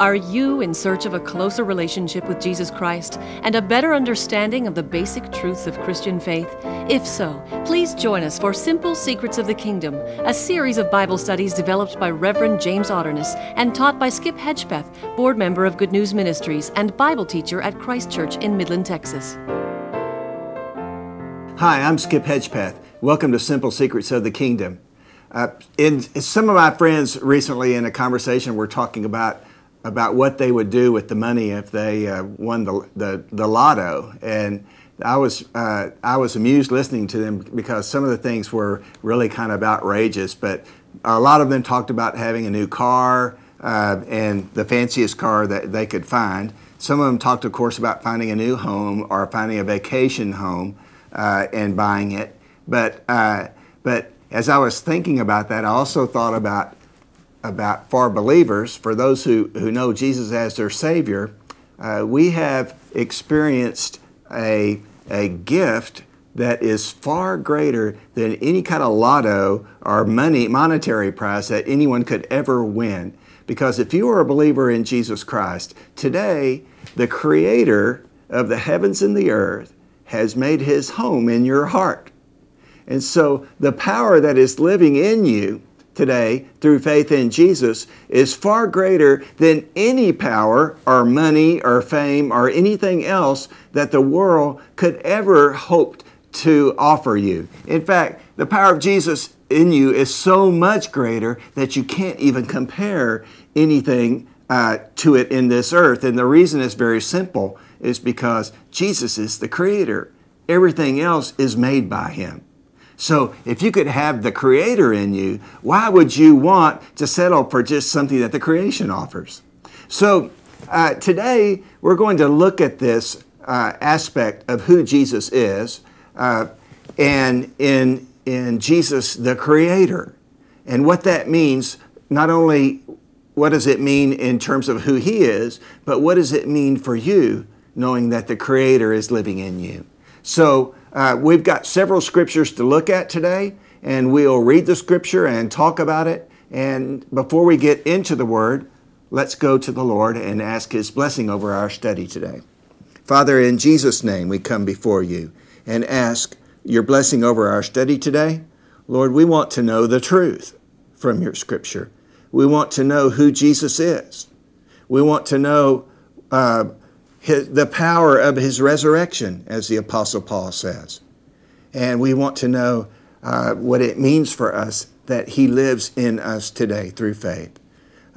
Are you in search of a closer relationship with Jesus Christ and a better understanding of the basic truths of Christian faith? If so, please join us for Simple Secrets of the Kingdom, a series of Bible studies developed by Reverend James Otterness and taught by Skip Hedgepeth, board member of Good News Ministries and Bible teacher at Christ Church in Midland, Texas. Hi, I'm Skip Hedgepeth. Welcome to Simple Secrets of the Kingdom. Uh, in some of my friends recently in a conversation were talking about about what they would do with the money if they uh, won the, the, the lotto. And I was, uh, I was amused listening to them because some of the things were really kind of outrageous, but a lot of them talked about having a new car uh, and the fanciest car that they could find. Some of them talked, of course, about finding a new home or finding a vacation home uh, and buying it. But, uh, but as I was thinking about that, I also thought about about for believers, for those who, who know Jesus as their Savior, uh, we have experienced a, a gift that is far greater than any kind of lotto or money monetary prize that anyone could ever win. Because if you are a believer in Jesus Christ, today the creator of the heavens and the earth has made his home in your heart. And so the power that is living in you today through faith in Jesus is far greater than any power or money or fame or anything else that the world could ever hope to offer you. In fact, the power of Jesus in you is so much greater that you can't even compare anything uh, to it in this earth. And the reason is very simple is because Jesus is the creator. Everything else is made by him. So if you could have the creator in you, why would you want to settle for just something that the creation offers? So uh, today we're going to look at this uh, aspect of who Jesus is uh, and in, in Jesus the creator and what that means not only what does it mean in terms of who he is, but what does it mean for you knowing that the creator is living in you? So uh, we've got several scriptures to look at today, and we'll read the scripture and talk about it. And before we get into the word, let's go to the Lord and ask His blessing over our study today. Father, in Jesus' name, we come before you and ask your blessing over our study today. Lord, we want to know the truth from your scripture. We want to know who Jesus is. We want to know uh, his, the power of his resurrection, as the Apostle Paul says. And we want to know uh, what it means for us that he lives in us today through faith.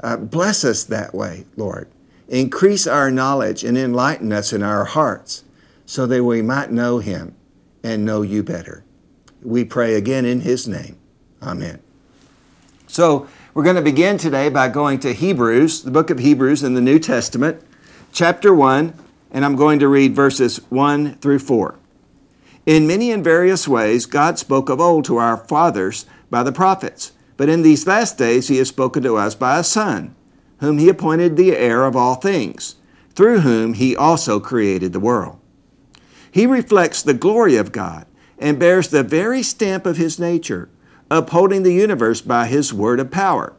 Uh, bless us that way, Lord. Increase our knowledge and enlighten us in our hearts so that we might know him and know you better. We pray again in his name. Amen. So, we're going to begin today by going to Hebrews, the book of Hebrews in the New Testament chapter 1, and I'm going to read verses 1 through 4. In many and various ways, God spoke of old to our fathers by the prophets, but in these last days he has spoken to us by a Son, whom he appointed the heir of all things, through whom he also created the world. He reflects the glory of God and bears the very stamp of his nature, upholding the universe by his word of power.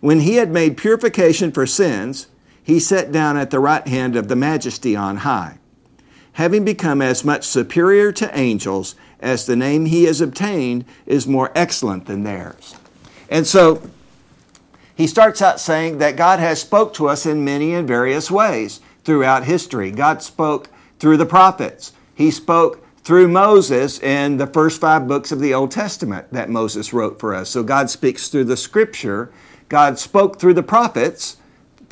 When he had made purification for sins, he sat down at the right hand of the majesty on high. Having become as much superior to angels as the name he has obtained is more excellent than theirs. And so he starts out saying that God has spoke to us in many and various ways throughout history. God spoke through the prophets. He spoke through Moses in the first five books of the Old Testament that Moses wrote for us. So God speaks through the scripture. God spoke through the prophets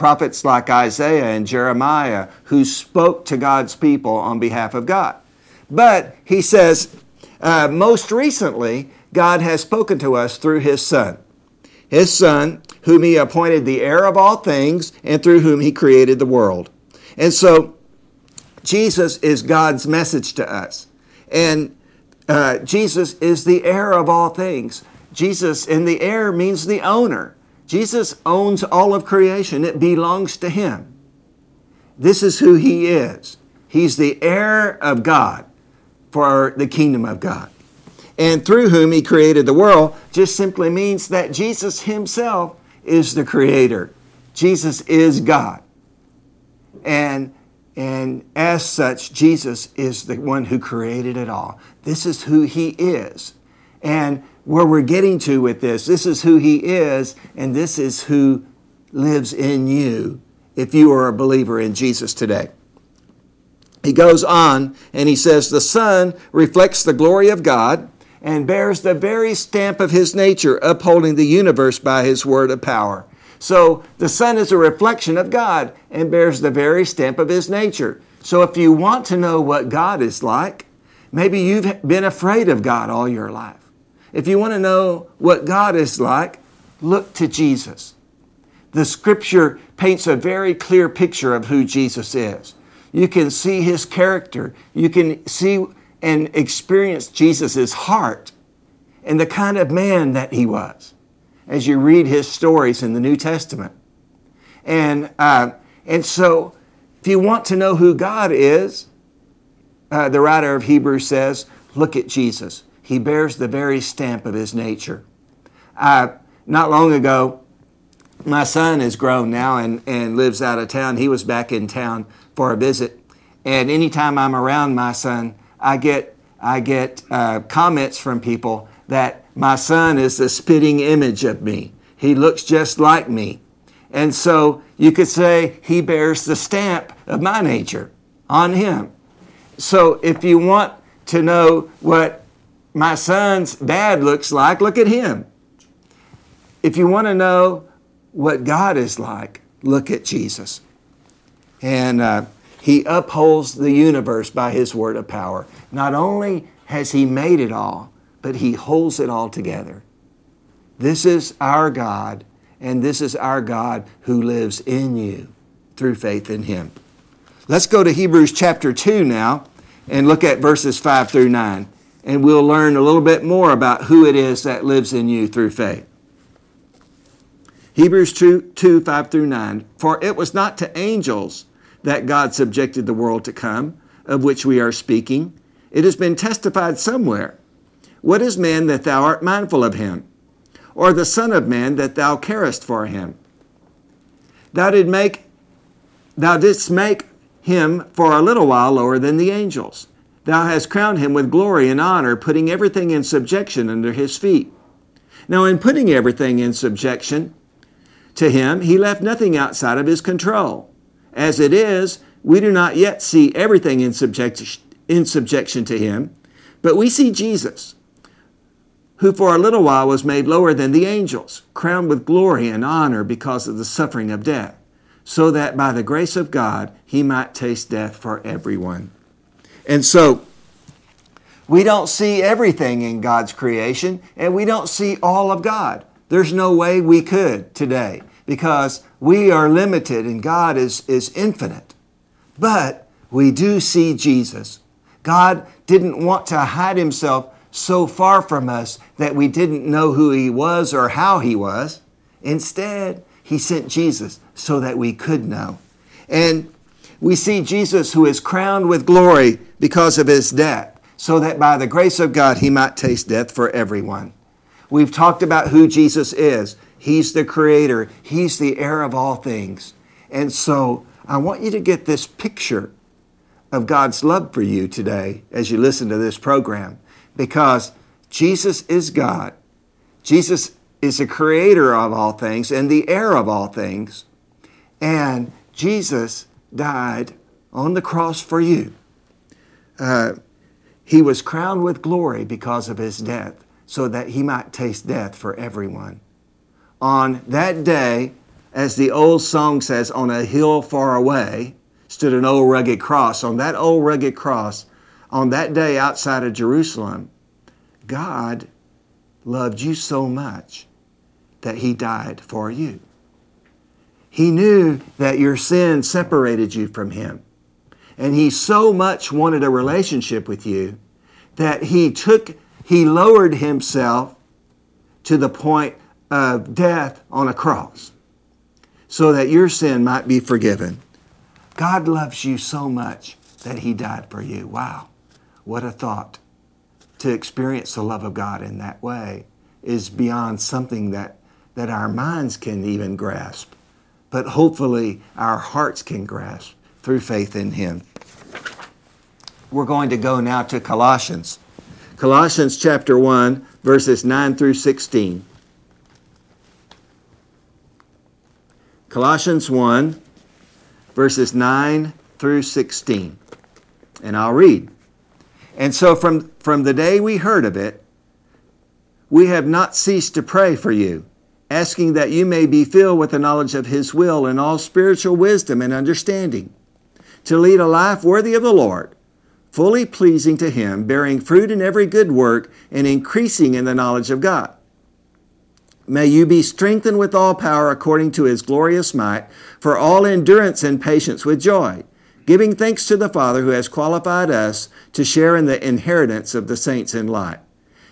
prophets like Isaiah and Jeremiah who spoke to God's people on behalf of God. But he says, uh, most recently, God has spoken to us through his Son. His Son, whom he appointed the heir of all things, and through whom he created the world. And so, Jesus is God's message to us. And uh, Jesus is the heir of all things. Jesus, in the heir means the owner. Jesus owns all of creation, it belongs to him. This is who he is. He's the heir of God for the kingdom of God. And through whom he created the world just simply means that Jesus himself is the creator. Jesus is God. And, and as such, Jesus is the one who created it all. This is who he is. And where we're getting to with this, this is who he is, and this is who lives in you if you are a believer in Jesus today. He goes on and he says, The Son reflects the glory of God and bears the very stamp of his nature, upholding the universe by his word of power. So the Son is a reflection of God and bears the very stamp of his nature. So if you want to know what God is like, maybe you've been afraid of God all your life. If you want to know what God is like, look to Jesus. The scripture paints a very clear picture of who Jesus is. You can see his character. You can see and experience Jesus' heart and the kind of man that he was as you read his stories in the New Testament. And, uh, and so, if you want to know who God is, uh, the writer of Hebrews says, look at Jesus. He bears the very stamp of his nature. Uh, not long ago, my son is grown now and, and lives out of town. He was back in town for a visit. And anytime I'm around my son, I get, I get uh, comments from people that my son is the spitting image of me. He looks just like me. And so you could say he bears the stamp of my nature on him. So if you want to know what my son's dad looks like, look at him. If you want to know what God is like, look at Jesus. And uh, he upholds the universe by his word of power. Not only has he made it all, but he holds it all together. This is our God, and this is our God who lives in you through faith in him. Let's go to Hebrews chapter 2 now and look at verses 5 through 9, and we'll learn a little bit more about who it is that lives in you through faith. Hebrews 2, 2 5 through 9. For it was not to angels that God subjected the world to come, of which we are speaking. It has been testified somewhere. What is man that thou art mindful of him? Or the Son of Man that thou carest for him? Thou did make thou didst make him for a little while lower than the angels. Thou hast crowned him with glory and honor, putting everything in subjection under his feet. Now, in putting everything in subjection, to him, he left nothing outside of his control. As it is, we do not yet see everything in, subject, in subjection to him, but we see Jesus, who for a little while was made lower than the angels, crowned with glory and honor because of the suffering of death, so that by the grace of God he might taste death for everyone. And so, we don't see everything in God's creation, and we don't see all of God. There's no way we could today because we are limited and God is, is infinite. But we do see Jesus. God didn't want to hide himself so far from us that we didn't know who he was or how he was. Instead, he sent Jesus so that we could know. And we see Jesus who is crowned with glory because of his death, so that by the grace of God he might taste death for everyone. We've talked about who Jesus is. He's the creator, He's the heir of all things. And so I want you to get this picture of God's love for you today as you listen to this program because Jesus is God. Jesus is the creator of all things and the heir of all things. And Jesus died on the cross for you. Uh, he was crowned with glory because of his death so that he might taste death for everyone. On that day, as the old song says, on a hill far away stood an old rugged cross. On that old rugged cross, on that day outside of Jerusalem, God loved you so much that he died for you. He knew that your sin separated you from him. And he so much wanted a relationship with you that he took he lowered himself to the point of death on a cross so that your sin might be forgiven. God loves you so much that he died for you. Wow, what a thought. To experience the love of God in that way is beyond something that, that our minds can even grasp. But hopefully our hearts can grasp through faith in Him. We're going to go now to Colossians. Colossians chapter 1, verses 9 through 16. Colossians 1, verses 9 through 16. And I'll read. And so from, from the day we heard of it, we have not ceased to pray for you, asking that you may be filled with the knowledge of His will and all spiritual wisdom and understanding, to lead a life worthy of the Lord, fully pleasing to Him, bearing fruit in every good work, and increasing in the knowledge of God. May you be strengthened with all power according to His glorious might, for all endurance and patience with joy giving thanks to the Father who has qualified us to share in the inheritance of the saints in light.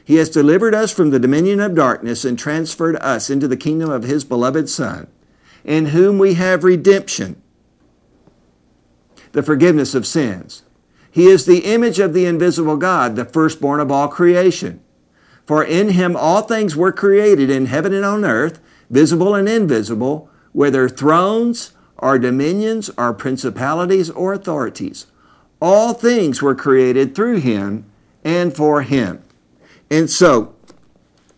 He has delivered us from the dominion of darkness and transferred us into the kingdom of His beloved Son, in whom we have redemption, the forgiveness of sins. He is the image of the invisible God, the firstborn of all creation. For in Him all things were created in heaven and on earth, visible and invisible, whether thrones, our dominions, our principalities, or authorities. All things were created through him and for him. And so,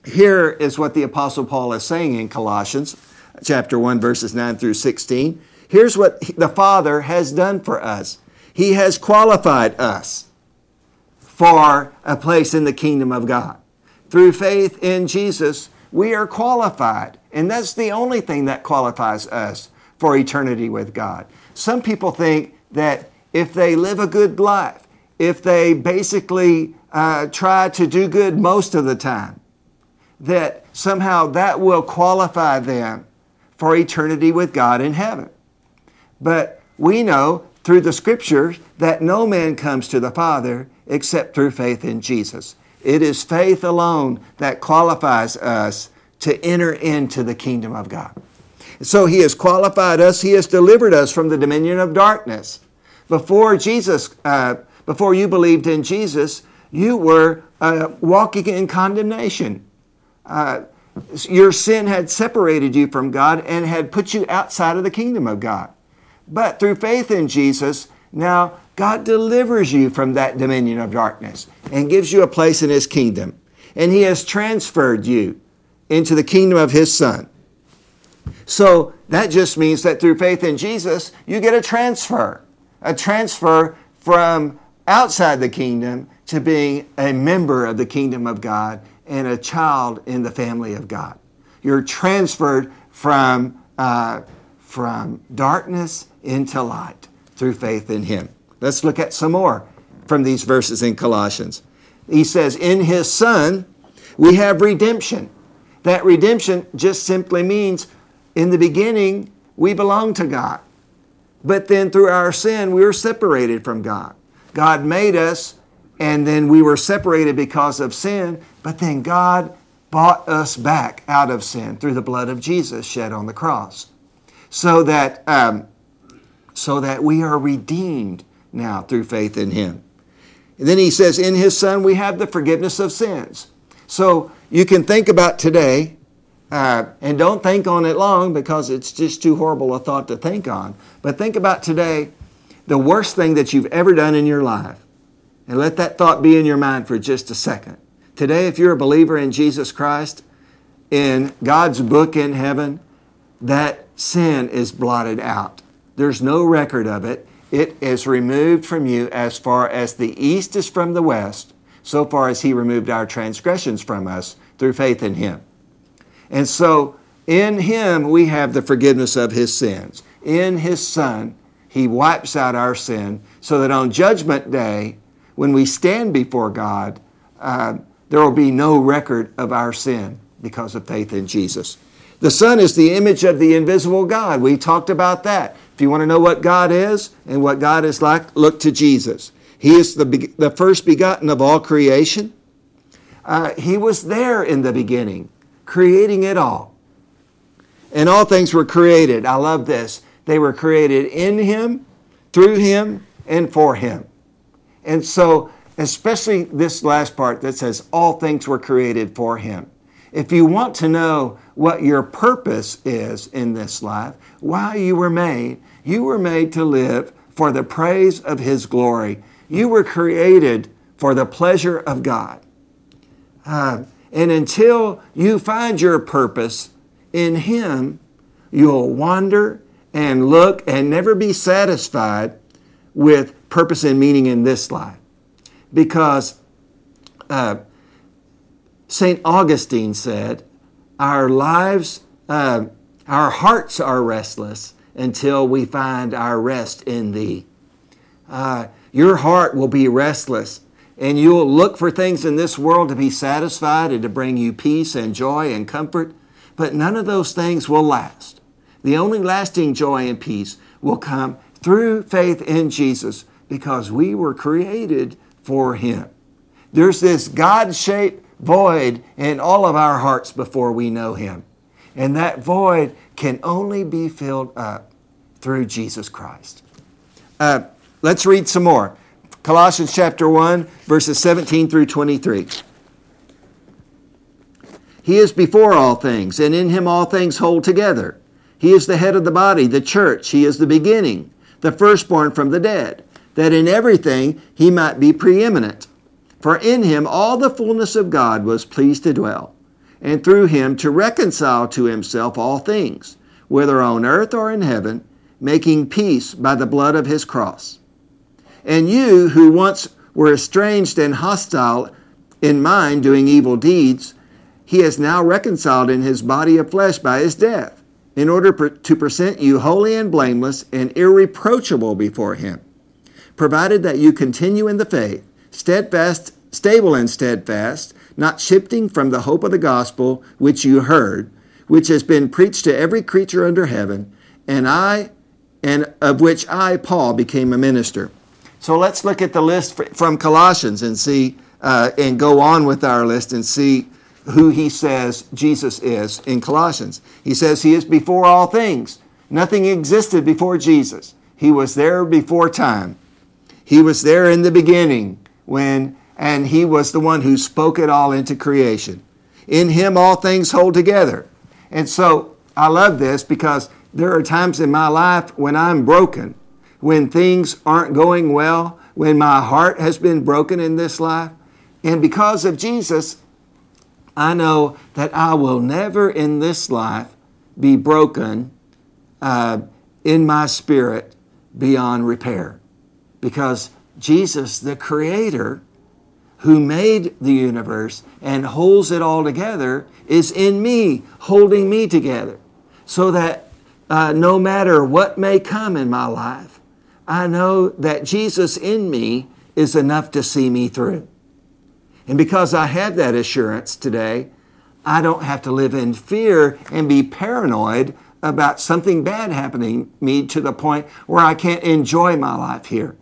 here is what the Apostle Paul is saying in Colossians chapter 1, verses 9 through 16. Here's what the Father has done for us He has qualified us for a place in the kingdom of God. Through faith in Jesus, we are qualified. And that's the only thing that qualifies us for eternity with God. Some people think that if they live a good life, if they basically uh, try to do good most of the time, that somehow that will qualify them for eternity with God in heaven. But we know through the scriptures that no man comes to the Father except through faith in Jesus. It is faith alone that qualifies us to enter into the kingdom of God. So he has qualified us, he has delivered us from the dominion of darkness. Before Jesus, uh, before you believed in Jesus, you were uh, walking in condemnation. Uh, your sin had separated you from God and had put you outside of the kingdom of God. But through faith in Jesus, now God delivers you from that dominion of darkness and gives you a place in His kingdom. And He has transferred you into the kingdom of His Son. So that just means that through faith in Jesus, you get a transfer, a transfer from outside the kingdom to being a member of the kingdom of God and a child in the family of God. You're transferred from, uh, from darkness into light through faith in Him. Let's look at some more from these verses in Colossians. He says, In His Son, we have redemption. That redemption just simply means in the beginning, we belonged to God. But then through our sin, we were separated from God. God made us, and then we were separated because of sin, but then God bought us back out of sin through the blood of Jesus shed on the cross. So that, um, so that we are redeemed now through faith in Him. And then he says, In His Son, we have the forgiveness of sins. So you can think about today uh, and don't think on it long because it's just too horrible a thought to think on. But think about today the worst thing that you've ever done in your life. And let that thought be in your mind for just a second. Today, if you're a believer in Jesus Christ, in God's book in heaven, that sin is blotted out. There's no record of it. It is removed from you as far as the east is from the west, so far as He removed our transgressions from us through faith in Him. And so in Him we have the forgiveness of His sins. In His Son, He wipes out our sin so that on Judgment Day, when we stand before God, uh, there will be no record of our sin because of faith in Jesus. The Son is the image of the invisible God. We talked about that. If you want to know what God is and what God is like, look to Jesus. He is the, the first begotten of all creation. Uh, he was there in the beginning creating it all. And all things were created. I love this. They were created in Him, through Him, and for Him. And so, especially this last part that says, all things were created for Him. If you want to know what your purpose is in this life, why you were made, you were made to live for the praise of His glory. You were created for the pleasure of God. Uh, and until you find your purpose in Him, you'll wander and look and never be satisfied with purpose and meaning in this life. Because uh, St. Augustine said, Our lives, uh, our hearts are restless until we find our rest in Thee. Uh, your heart will be restless, and you'll look for things in this world to be satisfied and to bring you peace and joy and comfort, but none of those things will last. The only lasting joy and peace will come through faith in Jesus because we were created for Him. There's this God shaped void in all of our hearts before we know Him. And that void can only be filled up through Jesus Christ. Uh, let's read some more. Colossians chapter 1, verses 17 through 23. He is before all things, and in him all things hold together. He is the head of the body, the church. He is the beginning, the firstborn from the dead, that in everything he might be preeminent. For in him all the fullness of God was pleased to dwell, and through him to reconcile to himself all things, whether on earth or in heaven, making peace by the blood of his cross. And you who once were estranged and hostile in mind, doing evil deeds, he has now reconciled in his body of flesh by his death, in order to present you holy and blameless and irreproachable before him, provided that you continue in the faith steadfast, stable and steadfast, not shifting from the hope of the gospel which you heard, which has been preached to every creature under heaven, and I, and of which I, Paul, became a minister. So let's look at the list from Colossians and see, uh, and go on with our list and see who he says Jesus is in Colossians. He says he is before all things. Nothing existed before Jesus. He was there before time. He was there in the beginning when and he was the one who spoke it all into creation. In him all things hold together. And so I love this because there are times in my life when I'm broken, when things aren't going well, when my heart has been broken in this life. And because of Jesus, I know that I will never in this life be broken uh, in my spirit beyond repair. Because Jesus, the Creator, who made the universe and holds it all together, is in me, holding me together. So that uh, no matter what may come in my life, I know that Jesus in me is enough to see me through. And because I have that assurance today, I don't have to live in fear and be paranoid about something bad happening to me to the point where I can't enjoy my life here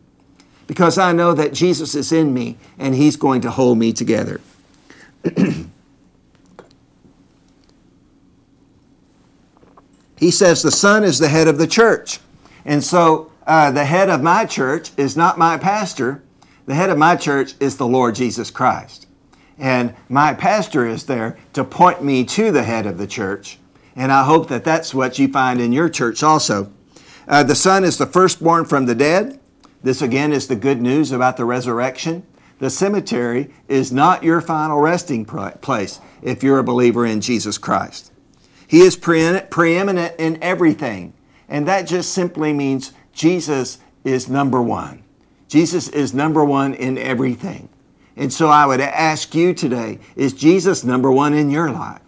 because I know that Jesus is in me and He's going to hold me together. he says the Son is the head of the church. And so uh, the head of my church is not my pastor. The head of my church is the Lord Jesus Christ. And my pastor is there to point me to the head of the church. And I hope that that's what you find in your church also. Uh, the Son is the firstborn from the dead. This again is the good news about the resurrection. The cemetery is not your final resting place if you're a believer in Jesus Christ. He is preeminent in everything, and that just simply means Jesus is number one. Jesus is number one in everything. And so I would ask you today is Jesus number one in your life?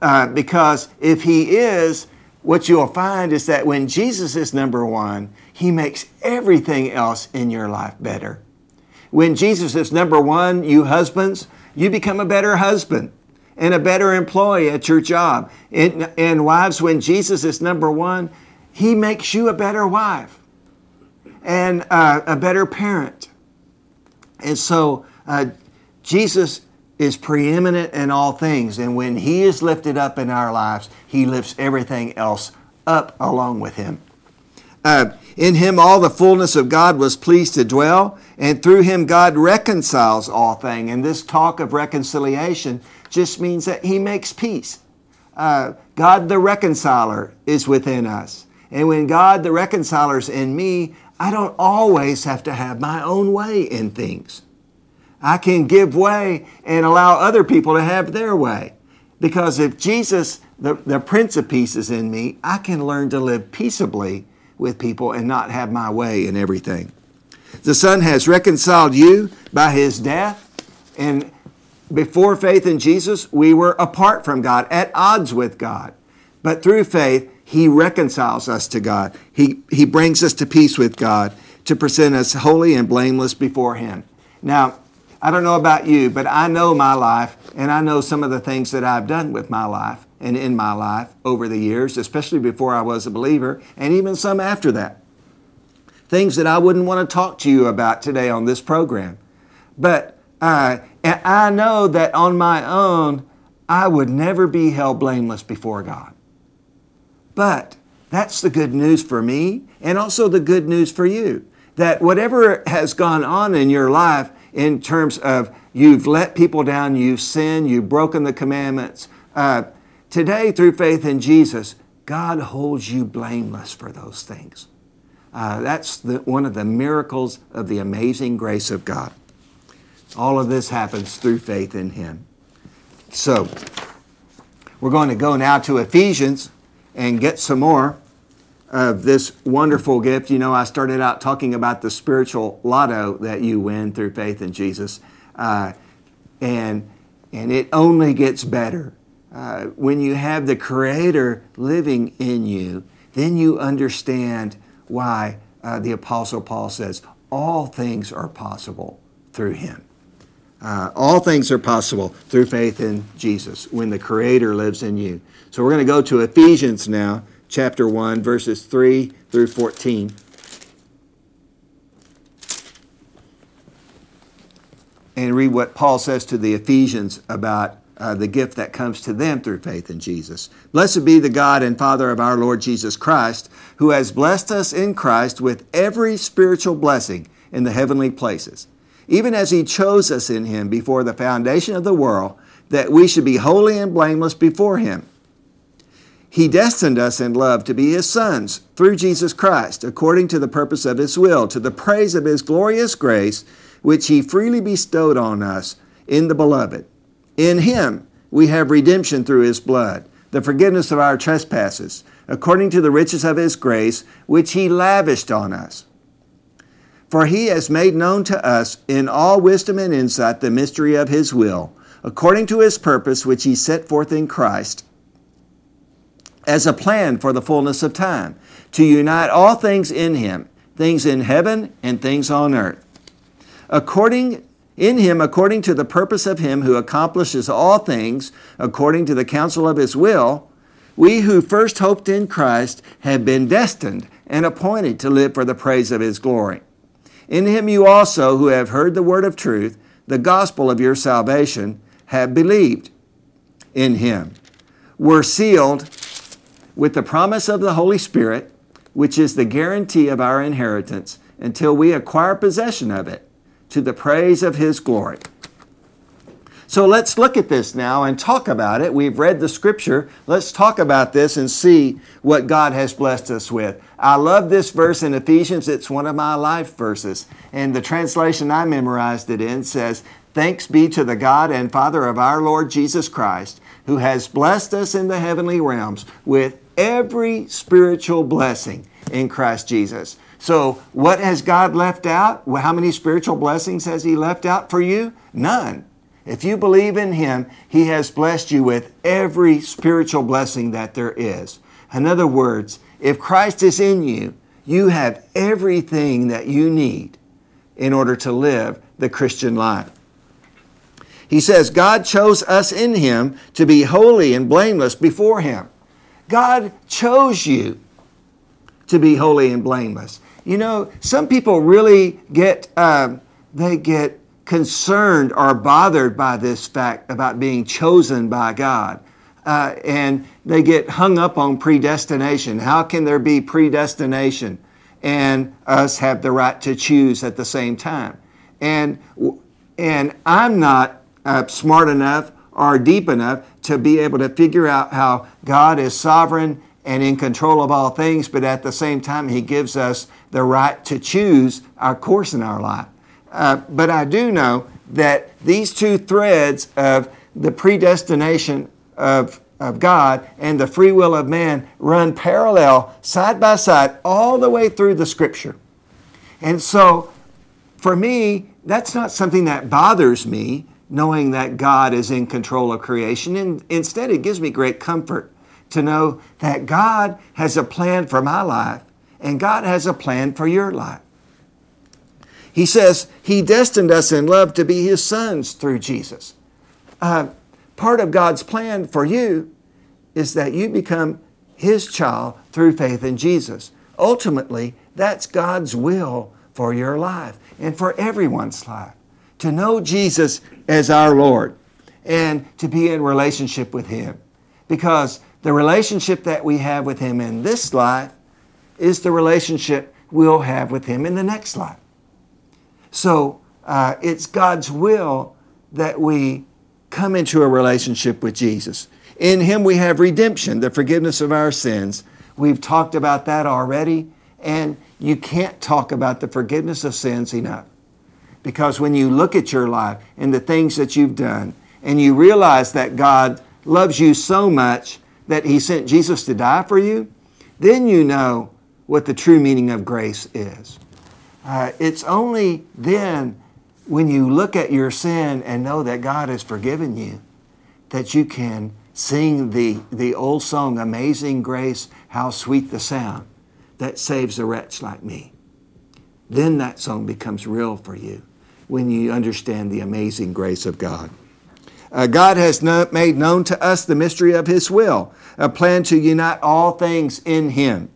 Uh, because if He is, what you'll find is that when Jesus is number one, he makes everything else in your life better. When Jesus is number one, you husbands, you become a better husband and a better employee at your job. And, and wives, when Jesus is number one, he makes you a better wife and uh, a better parent. And so uh, Jesus is preeminent in all things. And when he is lifted up in our lives, he lifts everything else up along with him. Uh, in him, all the fullness of God was pleased to dwell, and through him, God reconciles all things. And this talk of reconciliation just means that He makes peace. Uh, God the reconciler is within us. And when God the reconciler is in me, I don't always have to have my own way in things. I can give way and allow other people to have their way. Because if Jesus, the, the Prince of Peace, is in me, I can learn to live peaceably with people and not have my way in everything. The Son has reconciled you by his death. And before faith in Jesus, we were apart from God, at odds with God. But through faith, he reconciles us to God. He, he brings us to peace with God to present us holy and blameless before him. Now, I don't know about you, but I know my life and I know some of the things that I've done with my life and in my life over the years, especially before I was a believer and even some after that. Things that I wouldn't want to talk to you about today on this program. But uh, I know that on my own, I would never be held blameless before God. But that's the good news for me and also the good news for you. That whatever has gone on in your life in terms of you've let people down, you've sinned, you've broken the commandments, uh, today through faith in Jesus, God holds you blameless for those things. Uh, that's the, one of the miracles of the amazing grace of God. All of this happens through faith in Him. So, we're going to go now to Ephesians and get some more of this wonderful gift. You know, I started out talking about the spiritual lotto that you win through faith in Jesus, uh, and and it only gets better uh, when you have the Creator living in you. Then you understand why uh, the Apostle Paul says all things are possible through Him. Uh, all things are possible through faith in Jesus when the Creator lives in you. So we're going to go to Ephesians now, chapter 1, verses 3 through 14. And read what Paul says to the Ephesians about uh, the gift that comes to them through faith in Jesus. Blessed be the God and Father of our Lord Jesus Christ, who has blessed us in Christ with every spiritual blessing in the heavenly places even as He chose us in Him before the foundation of the world, that we should be holy and blameless before Him. He destined us in love to be His sons through Jesus Christ, according to the purpose of His will, to the praise of His glorious grace, which He freely bestowed on us in the Beloved. In Him we have redemption through His blood, the forgiveness of our trespasses, according to the riches of His grace, which He lavished on us. For he has made known to us in all wisdom and insight the mystery of his will, according to his purpose which he set forth in Christ, as a plan for the fullness of time, to unite all things in him, things in heaven and things on earth. According in him, according to the purpose of him who accomplishes all things, according to the counsel of his will, we who first hoped in Christ have been destined and appointed to live for the praise of his glory. In him you also, who have heard the word of truth, the gospel of your salvation, have believed. In him were sealed with the promise of the Holy Spirit, which is the guarantee of our inheritance until we acquire possession of it to the praise of his glory. So let's look at this now and talk about it. We've read the scripture. Let's talk about this and see what God has blessed us with. I love this verse in Ephesians. It's one of my life verses. And the translation I memorized it in says, Thanks be to the God and Father of our Lord Jesus Christ, who has blessed us in the heavenly realms with every spiritual blessing in Christ Jesus. So, what has God left out? How many spiritual blessings has He left out for you? None. If you believe in Him, He has blessed you with every spiritual blessing that there is. In other words, if Christ is in you, you have everything that you need in order to live the Christian life. He says, God chose us in Him to be holy and blameless before Him. God chose you to be holy and blameless. You know, some people really get, um, they get concerned or bothered by this fact about being chosen by God. Uh, and they get hung up on predestination. How can there be predestination and us have the right to choose at the same time? And, and I'm not uh, smart enough or deep enough to be able to figure out how God is sovereign and in control of all things, but at the same time, He gives us the right to choose our course in our life. Uh, but I do know that these two threads of the predestination of, of God and the free will of man run parallel, side by side, all the way through the Scripture. And so, for me, that's not something that bothers me, knowing that God is in control of creation. And instead, it gives me great comfort to know that God has a plan for my life and God has a plan for your life. He says He destined us in love to be His sons through Jesus. Uh, part of God's plan for you is that you become His child through faith in Jesus. Ultimately, that's God's will for your life and for everyone's life. To know Jesus as our Lord and to be in relationship with Him. Because the relationship that we have with Him in this life is the relationship we'll have with Him in the next life. So uh, it's God's will that we come into a relationship with Jesus. In Him we have redemption, the forgiveness of our sins. We've talked about that already, and you can't talk about the forgiveness of sins enough. Because when you look at your life and the things that you've done, and you realize that God loves you so much that He sent Jesus to die for you, then you know what the true meaning of grace is. Uh, it's only then when you look at your sin and know that God has forgiven you that you can sing the, the old song, Amazing Grace, How Sweet the Sound, that saves a wretch like me. Then that song becomes real for you when you understand the amazing grace of God. Uh, God has no, made known to us the mystery of His will, a plan to unite all things in Him.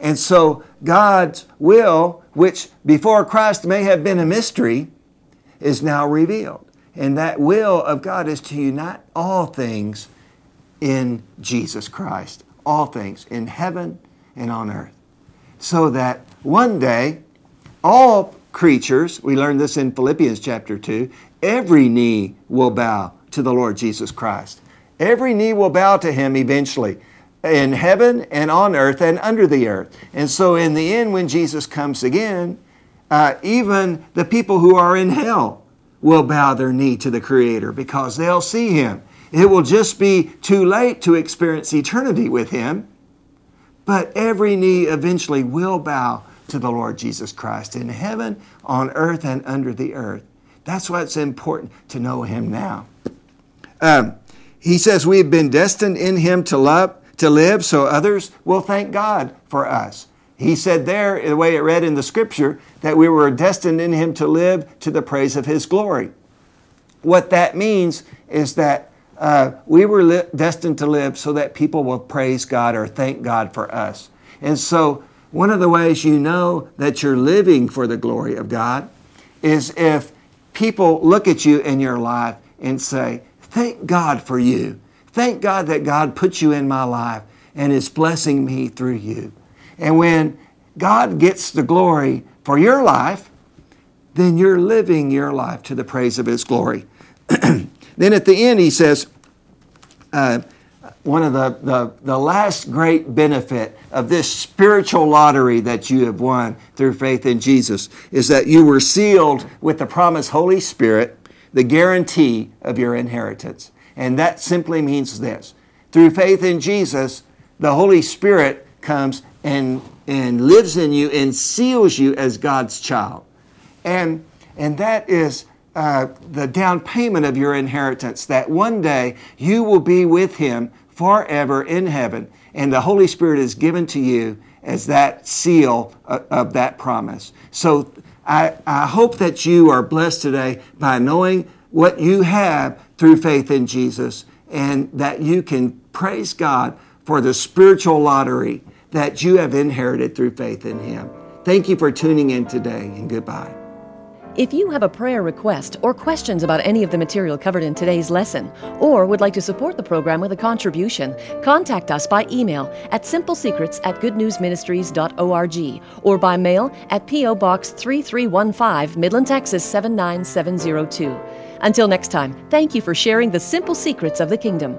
And so God's will, which before Christ may have been a mystery, is now revealed. And that will of God is to unite all things in Jesus Christ, all things in heaven and on earth. So that one day, all creatures, we learned this in Philippians chapter 2, every knee will bow to the Lord Jesus Christ. Every knee will bow to him eventually in heaven and on earth and under the earth. And so, in the end, when Jesus comes again, uh, even the people who are in hell will bow their knee to the Creator because they'll see Him. It will just be too late to experience eternity with Him, but every knee eventually will bow to the Lord Jesus Christ in heaven, on earth, and under the earth. That's why it's important to know Him now. Um, he says we've been destined in Him to love, to live, so others will thank God for us. He said there, the way it read in the scripture, that we were destined in Him to live to the praise of His glory. What that means is that uh, we were li- destined to live so that people will praise God or thank God for us. And so, one of the ways you know that you're living for the glory of God is if people look at you in your life and say, Thank God for you. Thank God that God put you in my life and is blessing me through you. And when God gets the glory for your life, then you're living your life to the praise of His glory. then at the end, he says, uh, one of the, the, the last great benefit of this spiritual lottery that you have won through faith in Jesus is that you were sealed with the promised Holy Spirit, the guarantee of your inheritance. And that simply means this through faith in Jesus, the Holy Spirit comes and, and lives in you and seals you as God's child. And, and that is uh, the down payment of your inheritance, that one day you will be with Him forever in heaven. And the Holy Spirit is given to you as that seal of, of that promise. So I, I hope that you are blessed today by knowing what you have through faith in Jesus and that you can praise God for the spiritual lottery that you have inherited through faith in Him. Thank you for tuning in today and goodbye. If you have a prayer request or questions about any of the material covered in today's lesson, or would like to support the program with a contribution, contact us by email at simplesecrets at goodnewsministries.org or by mail at P.O. Box 3315, Midland, Texas 79702. Until next time, thank you for sharing the simple secrets of the kingdom.